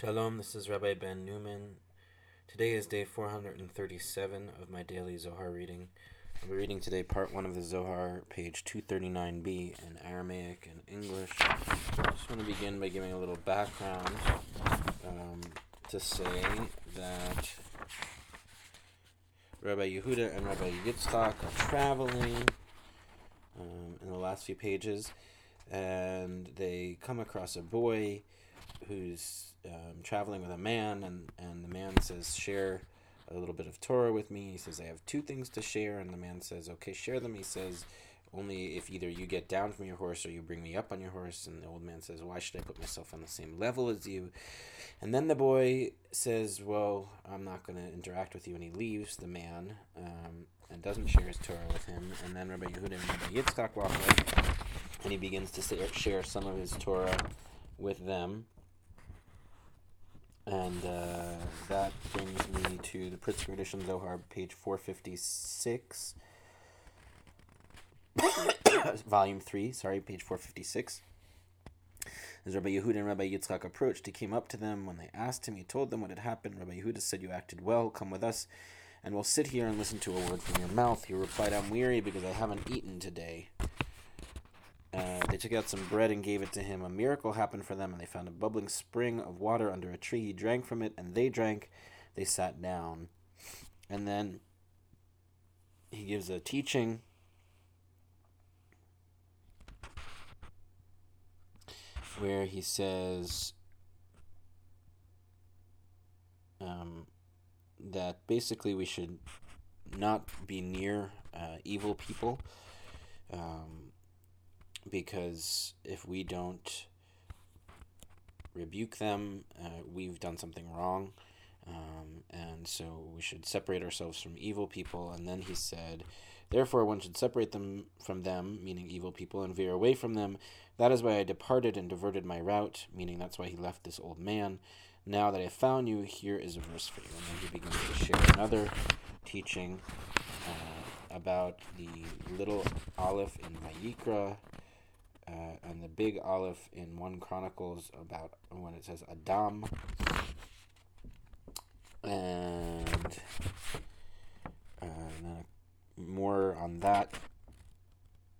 Shalom, this is Rabbi Ben Newman. Today is day 437 of my daily Zohar reading. I'll be reading today part 1 of the Zohar, page 239b in Aramaic and English. I just want to begin by giving a little background um, to say that Rabbi Yehuda and Rabbi Yitzchak are traveling um, in the last few pages, and they come across a boy who's um, traveling with a man, and, and the man says, Share a little bit of Torah with me. He says, I have two things to share. And the man says, Okay, share them. He says, Only if either you get down from your horse or you bring me up on your horse. And the old man says, Why should I put myself on the same level as you? And then the boy says, Well, I'm not going to interact with you. And he leaves the man um, and doesn't share his Torah with him. And then Rabbi Yehuda and Rabbi Yitzchak walk and he begins to share some of his Torah with them. And uh, that brings me to the Pritzker edition Zohar, page 456. Volume 3, sorry, page 456. As Rabbi Yehuda and Rabbi Yitzchak approached, he came up to them. When they asked him, he told them what had happened. Rabbi Yehuda said, You acted well, come with us, and we'll sit here and listen to a word from your mouth. He replied, I'm weary because I haven't eaten today. Uh, they took out some bread and gave it to him. A miracle happened for them, and they found a bubbling spring of water under a tree. He drank from it, and they drank. They sat down. And then he gives a teaching. Where he says um, that basically we should not be near uh, evil people. Um, because if we don't rebuke them, uh, we've done something wrong. Um, and so we should separate ourselves from evil people. And then he said, Therefore, one should separate them from them, meaning evil people, and veer away from them. That is why I departed and diverted my route, meaning that's why he left this old man. Now that I have found you, here is a verse for you. And then he begins to share another teaching uh, about the little aleph in Vayikra, uh, and the big aleph in 1 Chronicles about when it says Adam. And uh, more on that.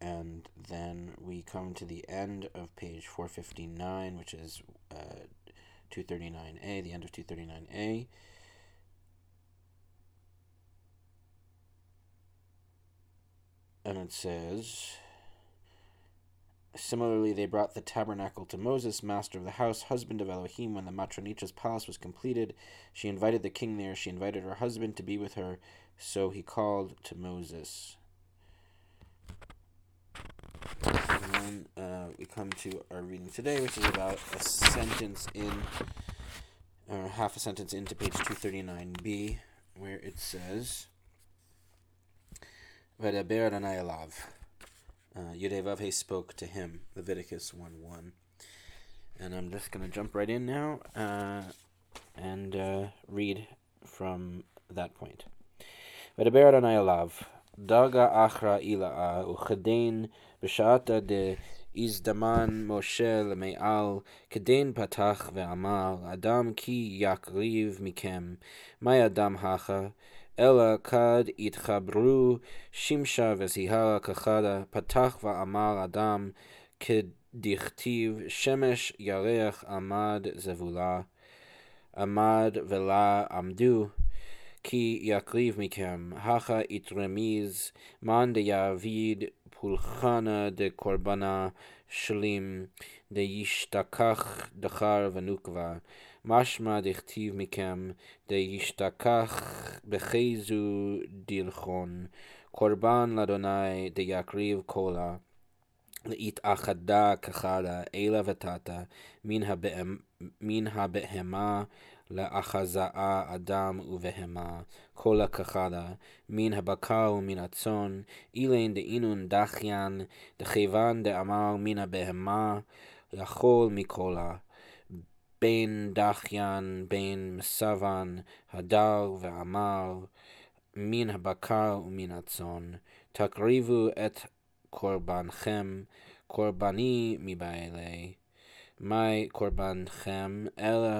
And then we come to the end of page 459, which is uh, 239a, the end of 239a. And it says. Similarly, they brought the tabernacle to Moses, master of the house, husband of Elohim. When the Matronita's palace was completed, she invited the king there. She invited her husband to be with her, so he called to Moses. And then uh, we come to our reading today, which is about a sentence in, or half a sentence into page 239b, where it says, V'daber Adonai Uh, Yudevavhe spoke to him, Leviticus 1 1. And I'm just going to jump right in now uh, and uh, read from that point. V'daber Adonai alav, daga achra ila'a uchedein b'shata de הזדמן משה למעל, כדין פתח ואמר, אדם כי יקריב מכם, מה אדם הכה? אלא כד התחברו שמשה וזיהה כחדה, פתח ואמר אדם כדכתיב שמש ירח עמד זבולה, עמד ולה עמדו, כי יקריב מכם, הכה יתרמיז, מאן דיעביד פולחנה דקורבנה שלים, דישתכח דחר ונוקבה. משמע דכתיב מכם, דישתכח בחזו דלחון, קורבן לאדוני דיקריב קולה. להתאחדה כחדה, אלה ותתה, מן הבהמה לאחזאה אדם ובהמה, כל הכחדה, מן הבקר ומן הצאן, אילן דאינון דחיין, דכיוון דאמר מן הבהמה, יכול מכלה. בין דחיין, בין מסוון, הדר ועמר, מן הבקר ומן הצאן, תקריבו את קורבנכם, קורבני מבעלי. מי קורבנכם, אלא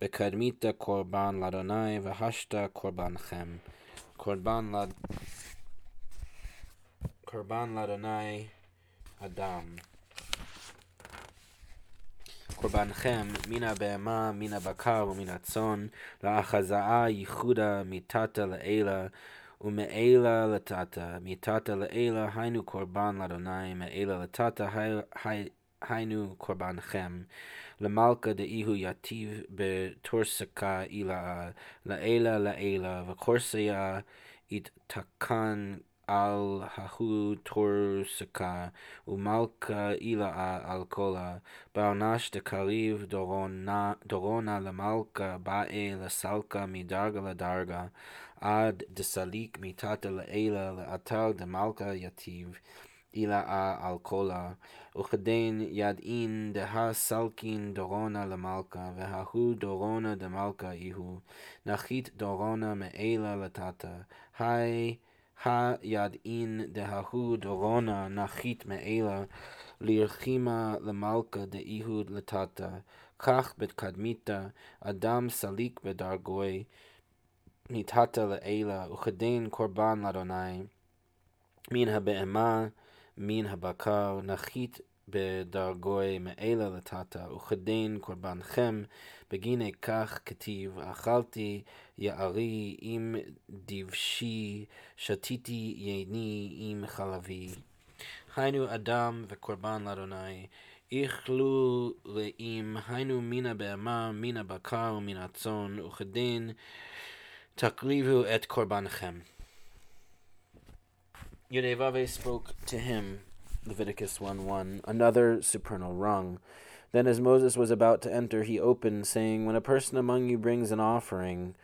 בקדמית קורבן לאדוני, והשת קורבנכם. קורבן לאדוני אדם. קורבנכם מן הבהמה, מן הבקר ומן הצאן, להחזאה ייחודה מתתא לעילה, ומעילה לטאטא, מתתא לעילה היינו קורבן לאדוני, מעילה לטאטא היינו קורבנכם. למלכה דאיהו יתיב בתורסקה אילאה, לעילה לעילה, וקורסיה יתקן על ההוא תור סקה, ומלכה אילאה על כלה, בעונש דקריב דורונה, למלכה, באה לסלקה מדרגה לדרגה, עד דסליק מתתה לאלה, לאתר דמלכה יתיב. אילאה על כלה, וכדין ידעין דהה סלקין דורונה למלכה, וההוא דורונה דמלכה איהו, נחית דורונה מאלה לטאטה, היי הידעין דההוא דורונה נחית מאלה לרחימה למלכה דאיהוד לטאטה כך בתקדמיתה אדם סליק בדרגוי נתתה לאלה וכדין קורבן לאדוני מן הבהמה מן הבקר נחית de ihud letata kach bet kadmita adam salik bedargoi nitata le'ela uchadein korban ladonai min ha-be'ema min ha-bakar nachit בדרגוי מאלה לטאטה, וכדין קורבנכם בגיני כך כתיב, אכלתי יערי עם דבשי, שתיתי יני עם חלבי. היינו אדם וקורבן לאדוני, איכלו לאים, היינו מן הבהמה, מן הבקר ומן הצאן, וכדין תקריבו את קורבנכם. Yudevave spoke to him Leviticus 1 1, another supernal rung. Then, as Moses was about to enter, he opened, saying, When a person among you brings an offering,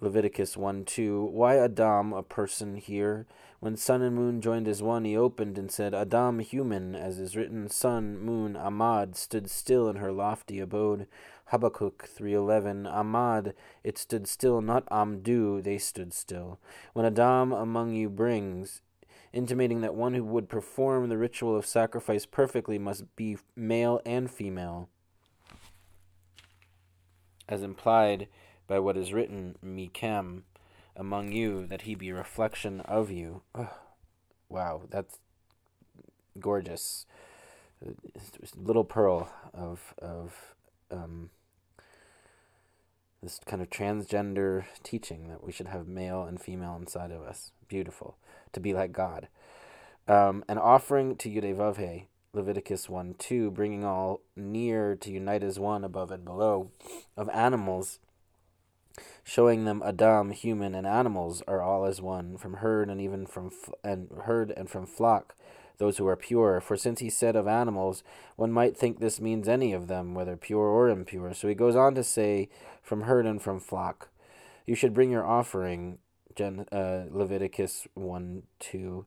Leviticus 1 2, why Adam, a person here? When sun and moon joined as one, he opened and said, Adam, human, as is written, sun, moon, Amad, stood still in her lofty abode. Habakkuk 3:11 Amad it stood still not Amdu they stood still when Adam among you brings intimating that one who would perform the ritual of sacrifice perfectly must be male and female, as implied by what is written, Mikem, among you, that he be a reflection of you. Wow, that's gorgeous. Little pearl of of um, this kind of transgender teaching that we should have male and female inside of us. Beautiful. To be like God. Um, an offering to Yudevavhe, Leviticus 1 2, bringing all near to unite as one above and below, of animals, showing them Adam, human, and animals are all as one, from herd and even from and herd and from flock, those who are pure. For since he said of animals, one might think this means any of them, whether pure or impure. So he goes on to say, from herd and from flock. You should bring your offering, Gen, uh, Leviticus 1 2.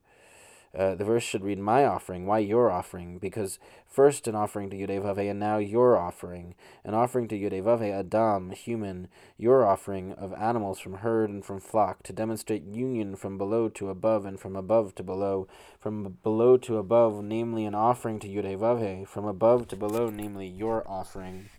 Uh, the verse should read my offering. Why your offering? Because first an offering to Yudevave, and now your offering. An offering to Yudevave, Adam, human, your offering of animals from herd and from flock, to demonstrate union from below to above and from above to below. From below to above, namely an offering to Yudevave. From above to below, namely your offering.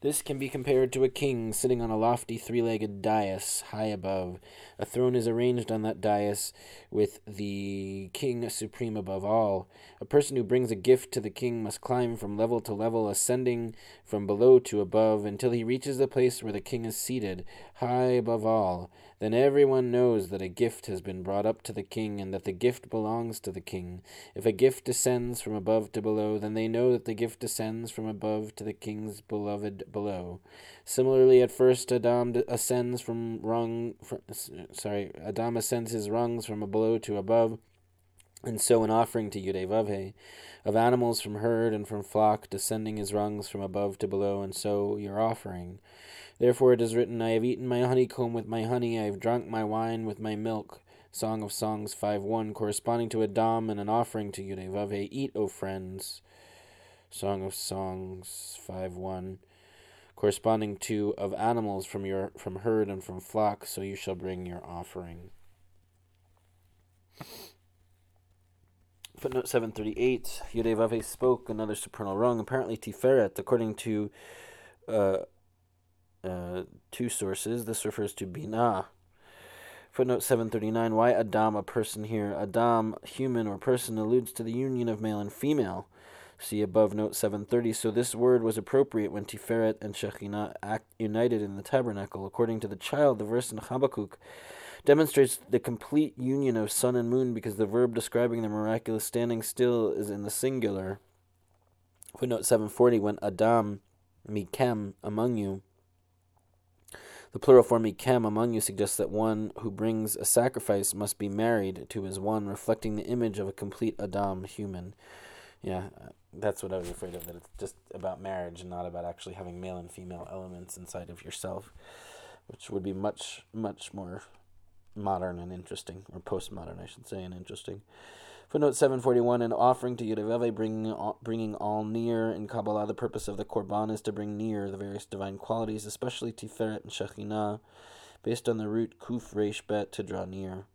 This can be compared to a king sitting on a lofty three legged dais high above. A throne is arranged on that dais with the king supreme above all. A person who brings a gift to the king must climb from level to level, ascending from below to above until he reaches the place where the king is seated, high above all. Then everyone knows that a gift has been brought up to the king and that the gift belongs to the king. If a gift descends from above to below, then they know that the gift descends from above to the king's beloved below. Similarly, at first Adam ascends from rung, from, sorry, Adam ascends his rungs from below to above. And so an offering to Yudevavhe, of animals from herd and from flock, descending his rungs from above to below, and so your offering. Therefore it is written, I have eaten my honeycomb with my honey, I have drunk my wine with my milk. Song of Songs 5 1, corresponding to Adam and an offering to Yudevave. Eat, O friends. Song of Songs 5 1, corresponding to of animals from your from herd and from flock, so you shall bring your offering. Footnote 738, Yudevave spoke another supernal rung, apparently Tiferet, according to uh, uh, two sources. This refers to Binah. Footnote 739, why Adam, a person here? Adam, human or person, alludes to the union of male and female. See above note 730. So this word was appropriate when Tiferet and Shekhinah act united in the tabernacle. According to the child, the verse in Habakkuk demonstrates the complete union of sun and moon because the verb describing the miraculous standing still is in the singular. Footnote 740 when Adam, Mikem, among you. The plural form Mikem, among you, suggests that one who brings a sacrifice must be married to his one, reflecting the image of a complete Adam, human. Yeah, uh, that's what I was afraid of, that it's just about marriage and not about actually having male and female elements inside of yourself, which would be much, much more modern and interesting, or postmodern, I should say, and interesting. Footnote 741 An offering to Yudeveve, bringing all, bringing all near. In Kabbalah, the purpose of the Korban is to bring near the various divine qualities, especially Tiferet and Shekhinah, based on the root Kuf Resh Bet to draw near.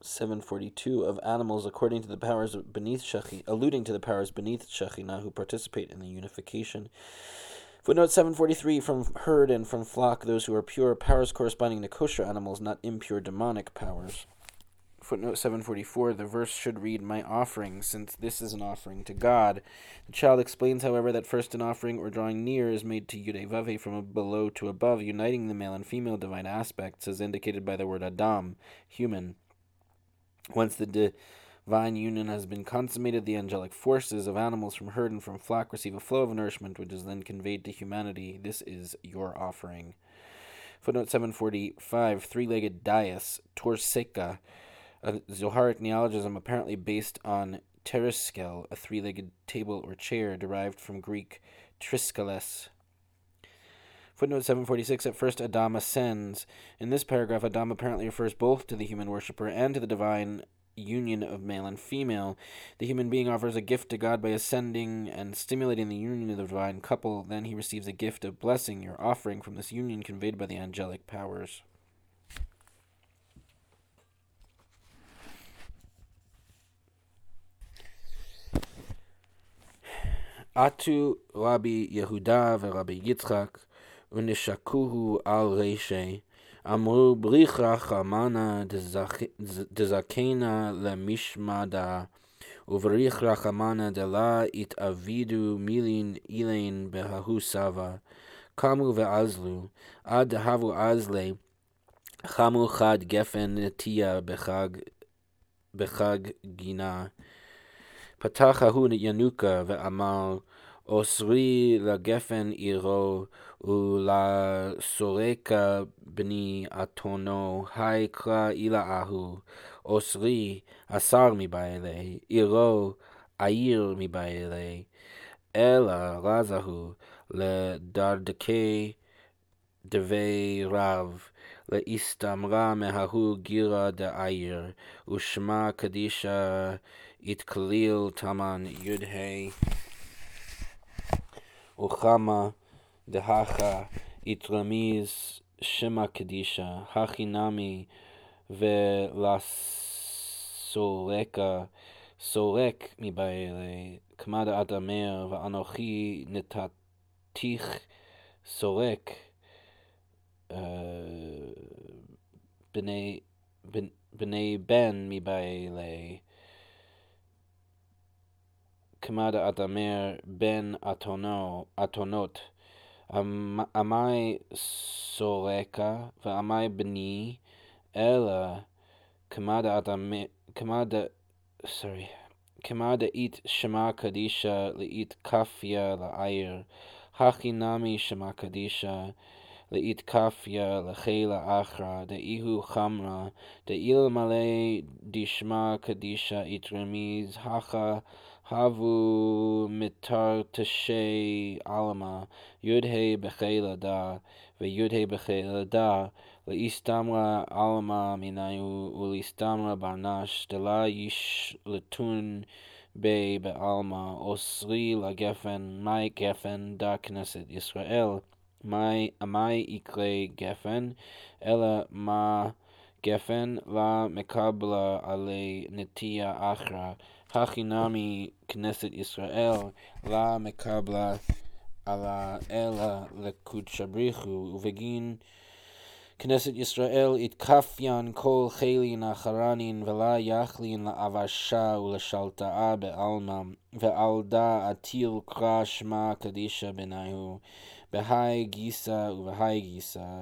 742 of animals according to the powers beneath Shekhinah, alluding to the powers beneath Shekhinah who participate in the unification. Footnote 743 from herd and from flock, those who are pure, powers corresponding to kosher animals, not impure demonic powers. Footnote 744 the verse should read, My offering, since this is an offering to God. The child explains, however, that first an offering or drawing near is made to Yudevave from below to above, uniting the male and female divine aspects, as indicated by the word Adam, human. Once the divine union has been consummated, the angelic forces of animals from herd and from flock receive a flow of nourishment, which is then conveyed to humanity. This is your offering. Footnote 745 Three legged dais, torseka, a Zoharic neologism apparently based on tereskel, a three legged table or chair derived from Greek triskales. Footnote 746 At first, Adam ascends. In this paragraph, Adam apparently refers both to the human worshipper and to the divine union of male and female. The human being offers a gift to God by ascending and stimulating the union of the divine couple. Then he receives a gift of blessing, your offering, from this union conveyed by the angelic powers. Atu Rabbi Yehuda ורבי יצחק ונשקוהו על רשי אמרו בריחה חמנה דזקנה למשמדה ובריך רחמנה דלה התאבידו מילין אילין בההו סבא. קמו ועזלו. עד דהבו עזלי חמו חד גפן נטיה בחג בחג גינה פתח ההוא ינוקה ואמר אוסרי לגפן עירו ולסורקה בני אתונו, היי קרא אילה אהו, אוסרי אסר מבעילי, עירו עיר מבעילי, אלא רזהו לדרדקי דבי רב, להסתמרה מההוא גירה דעיר, ושמה קדישה התקליל תמן י"ה וכמה דהכה התרמיז שמא קדישה, הכי נמי ולסולקה, סולק מבעלה, כמה דאדמר, ואנוכי נתתיך סורק, uh, בני, בני, בני בן מבעלה. כמד אדמר בן אתונות. עמי סורקה ועמי בני אלא כמד אדמר כמד סורי כמד אית שמע קדישה לאית כפיה לעיר. הכי נמי שמע קדישה לאית כפיה לחילה אחרא דאיהו חמרא דאילמלא דשמע קדישה אית רמיז. הכה הבו מתרתשי עלמא, י"ה בחיל וי"ה בחיל לאיסתמרא עלמא מיני ולאיסתמרא ברנש, דלה ישלטון בי בעלמא, אוסרי לגפן, מי גפן דה כנסת ישראל, מי יקרא גפן, אלא מה גפן, לה מקבלה עלי נטייה אחרא. הכינמי כנסת ישראל, לה מקבלה על האלה לקודשא בריחו, ובגין כנסת ישראל יתקפיין כל חילין אחרנין, ולה יכלין לאבשה ולשלטאה בעלמא, ועל דעתיל קרא שמע קדישא בניהו. בהאי גיסא ובהאי גיסא,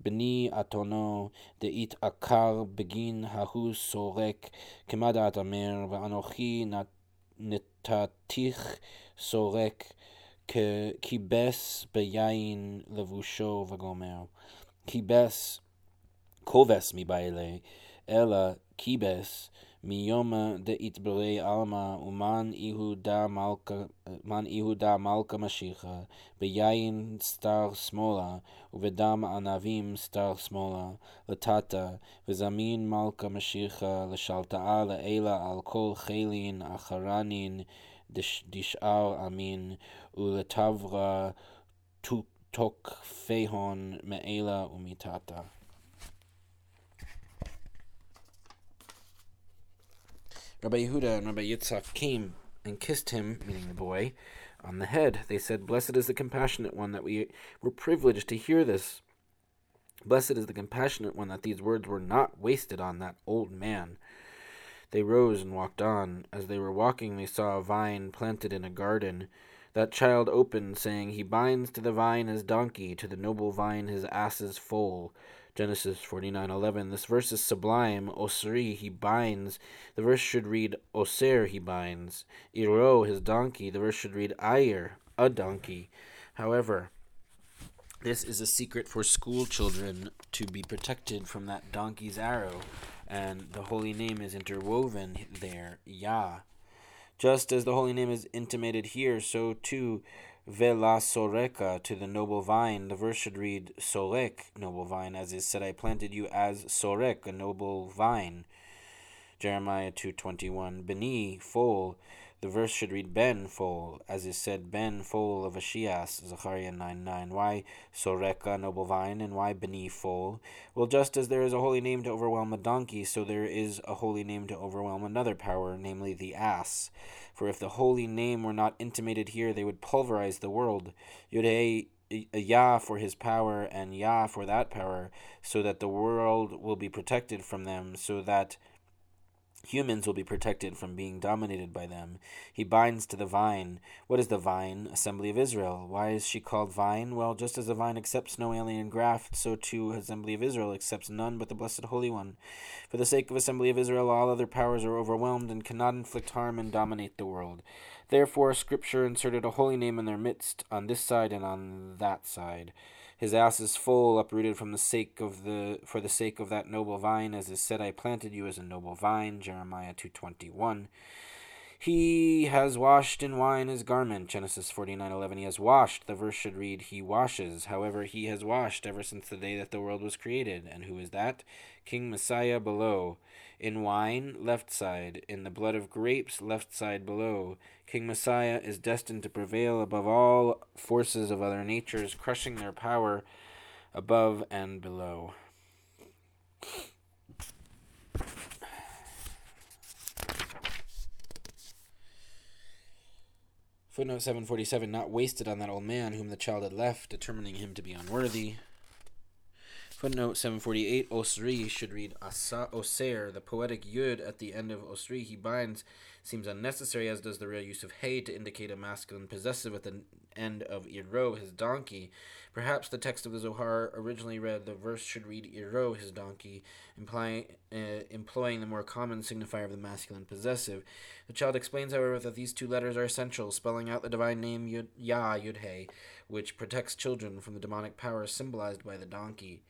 בני אתונו דאית עקר בגין ההוא סורק, כמה דעת אמר, ואנוכי נתתיך סורק, כיבס ביין לבושו וגומר. כיבס כובס מבעלה, אלא כיבס מיומא דאיתבלי עלמא ומן יהודה מלכה משיחה ביין סטר שמאלה, ובדם ענבים סטר שמאלה, לטאטא, וזמין מלכה משיחה לשלטאה לאלה על כל חילין אחרנין דשאר אמין, ולטברה תוקפיהון מאלה ומטאטא. Rabbi Yehuda and Rabbi Yitzchak came and kissed him, meaning the boy, on the head. They said, Blessed is the compassionate one that we were privileged to hear this. Blessed is the compassionate one that these words were not wasted on that old man. They rose and walked on. As they were walking, they saw a vine planted in a garden that child opened, saying, He binds to the vine his donkey, to the noble vine his ass's foal. Genesis 49:11. This verse is sublime. Osri, he binds. The verse should read Oser, he binds. Iro, his donkey. The verse should read Ayer, a donkey. However, this is a secret for school children to be protected from that donkey's arrow, and the holy name is interwoven there, Yah. Just as the holy name is intimated here, so too Vela Soreka to the noble vine. The verse should read Sorek, noble vine, as is said, I planted you as Sorek, a noble vine. Jeremiah 2.21 Beni, foal. The verse should read Ben foal, as is said, Ben foal of Ashias, Zechariah 9 9. Why Soreka, noble vine, and why Beni foal? Well, just as there is a holy name to overwhelm a donkey, so there is a holy name to overwhelm another power, namely the ass. For if the holy name were not intimated here, they would pulverize the world. Yodei uh, Yah for his power, and Yah for that power, so that the world will be protected from them, so that Humans will be protected from being dominated by them. He binds to the vine. What is the vine? Assembly of Israel. Why is she called vine? Well, just as the vine accepts no alien graft, so too Assembly of Israel accepts none but the Blessed Holy One. For the sake of Assembly of Israel, all other powers are overwhelmed and cannot inflict harm and dominate the world. Therefore, Scripture inserted a holy name in their midst, on this side and on that side. His ass is full, uprooted from the sake of the for the sake of that noble vine, as is said, I planted you as a noble vine, Jeremiah two twenty one. He has washed in wine his garment, Genesis forty nine eleven. He has washed. The verse should read, He washes. However, he has washed ever since the day that the world was created. And who is that? King Messiah below. In wine, left side. In the blood of grapes, left side below. King Messiah is destined to prevail above all forces of other natures, crushing their power above and below. Footnote 747 Not wasted on that old man whom the child had left, determining him to be unworthy. Footnote 748 Osri should read Asa Oser. The poetic yud at the end of Osri he binds seems unnecessary, as does the real use of hey to indicate a masculine possessive at the end of Iro, his donkey. Perhaps the text of the Zohar originally read the verse should read Iro, his donkey, implying, uh, employing the more common signifier of the masculine possessive. The child explains, however, that these two letters are essential, spelling out the divine name Yud, Yah, Yud Hey, which protects children from the demonic power symbolized by the donkey.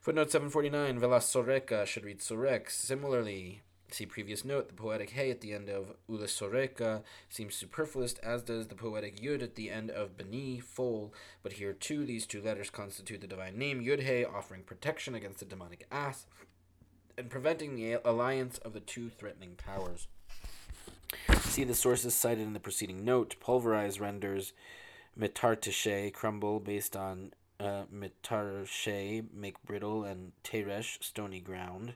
Footnote 749, Velas Soreka should read Sorek. Similarly, see previous note, the poetic Hey at the end of Ula Soreka seems superfluous, as does the poetic Yud at the end of Beni, foal. But here too, these two letters constitute the divine name, Yud Hey, offering protection against the demonic ass and preventing the alliance of the two threatening powers. See the sources cited in the preceding note. Pulverize renders metartishe, crumble, based on uh, mitarshe, make brittle, and teresh, stony ground.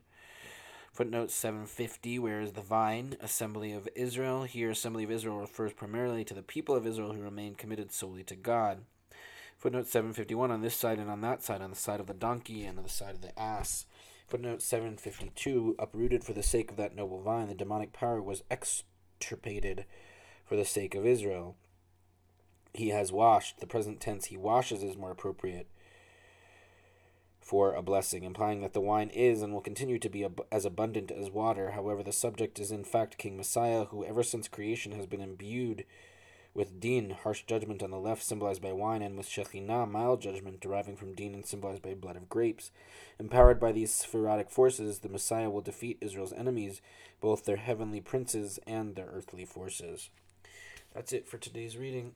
Footnote 750, where is the vine? Assembly of Israel. Here, Assembly of Israel refers primarily to the people of Israel who remain committed solely to God. Footnote 751, on this side and on that side, on the side of the donkey and on the side of the ass. Footnote 752, uprooted for the sake of that noble vine, the demonic power was extirpated for the sake of Israel. He has washed. The present tense, he washes, is more appropriate for a blessing, implying that the wine is and will continue to be ab- as abundant as water. However, the subject is in fact King Messiah, who ever since creation has been imbued with din, harsh judgment on the left, symbolized by wine, and with shekhinah, mild judgment, deriving from din and symbolized by blood of grapes. Empowered by these Sephirotic forces, the Messiah will defeat Israel's enemies, both their heavenly princes and their earthly forces. That's it for today's reading.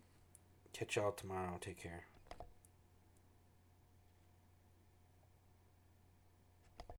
Catch y'all tomorrow. Take care.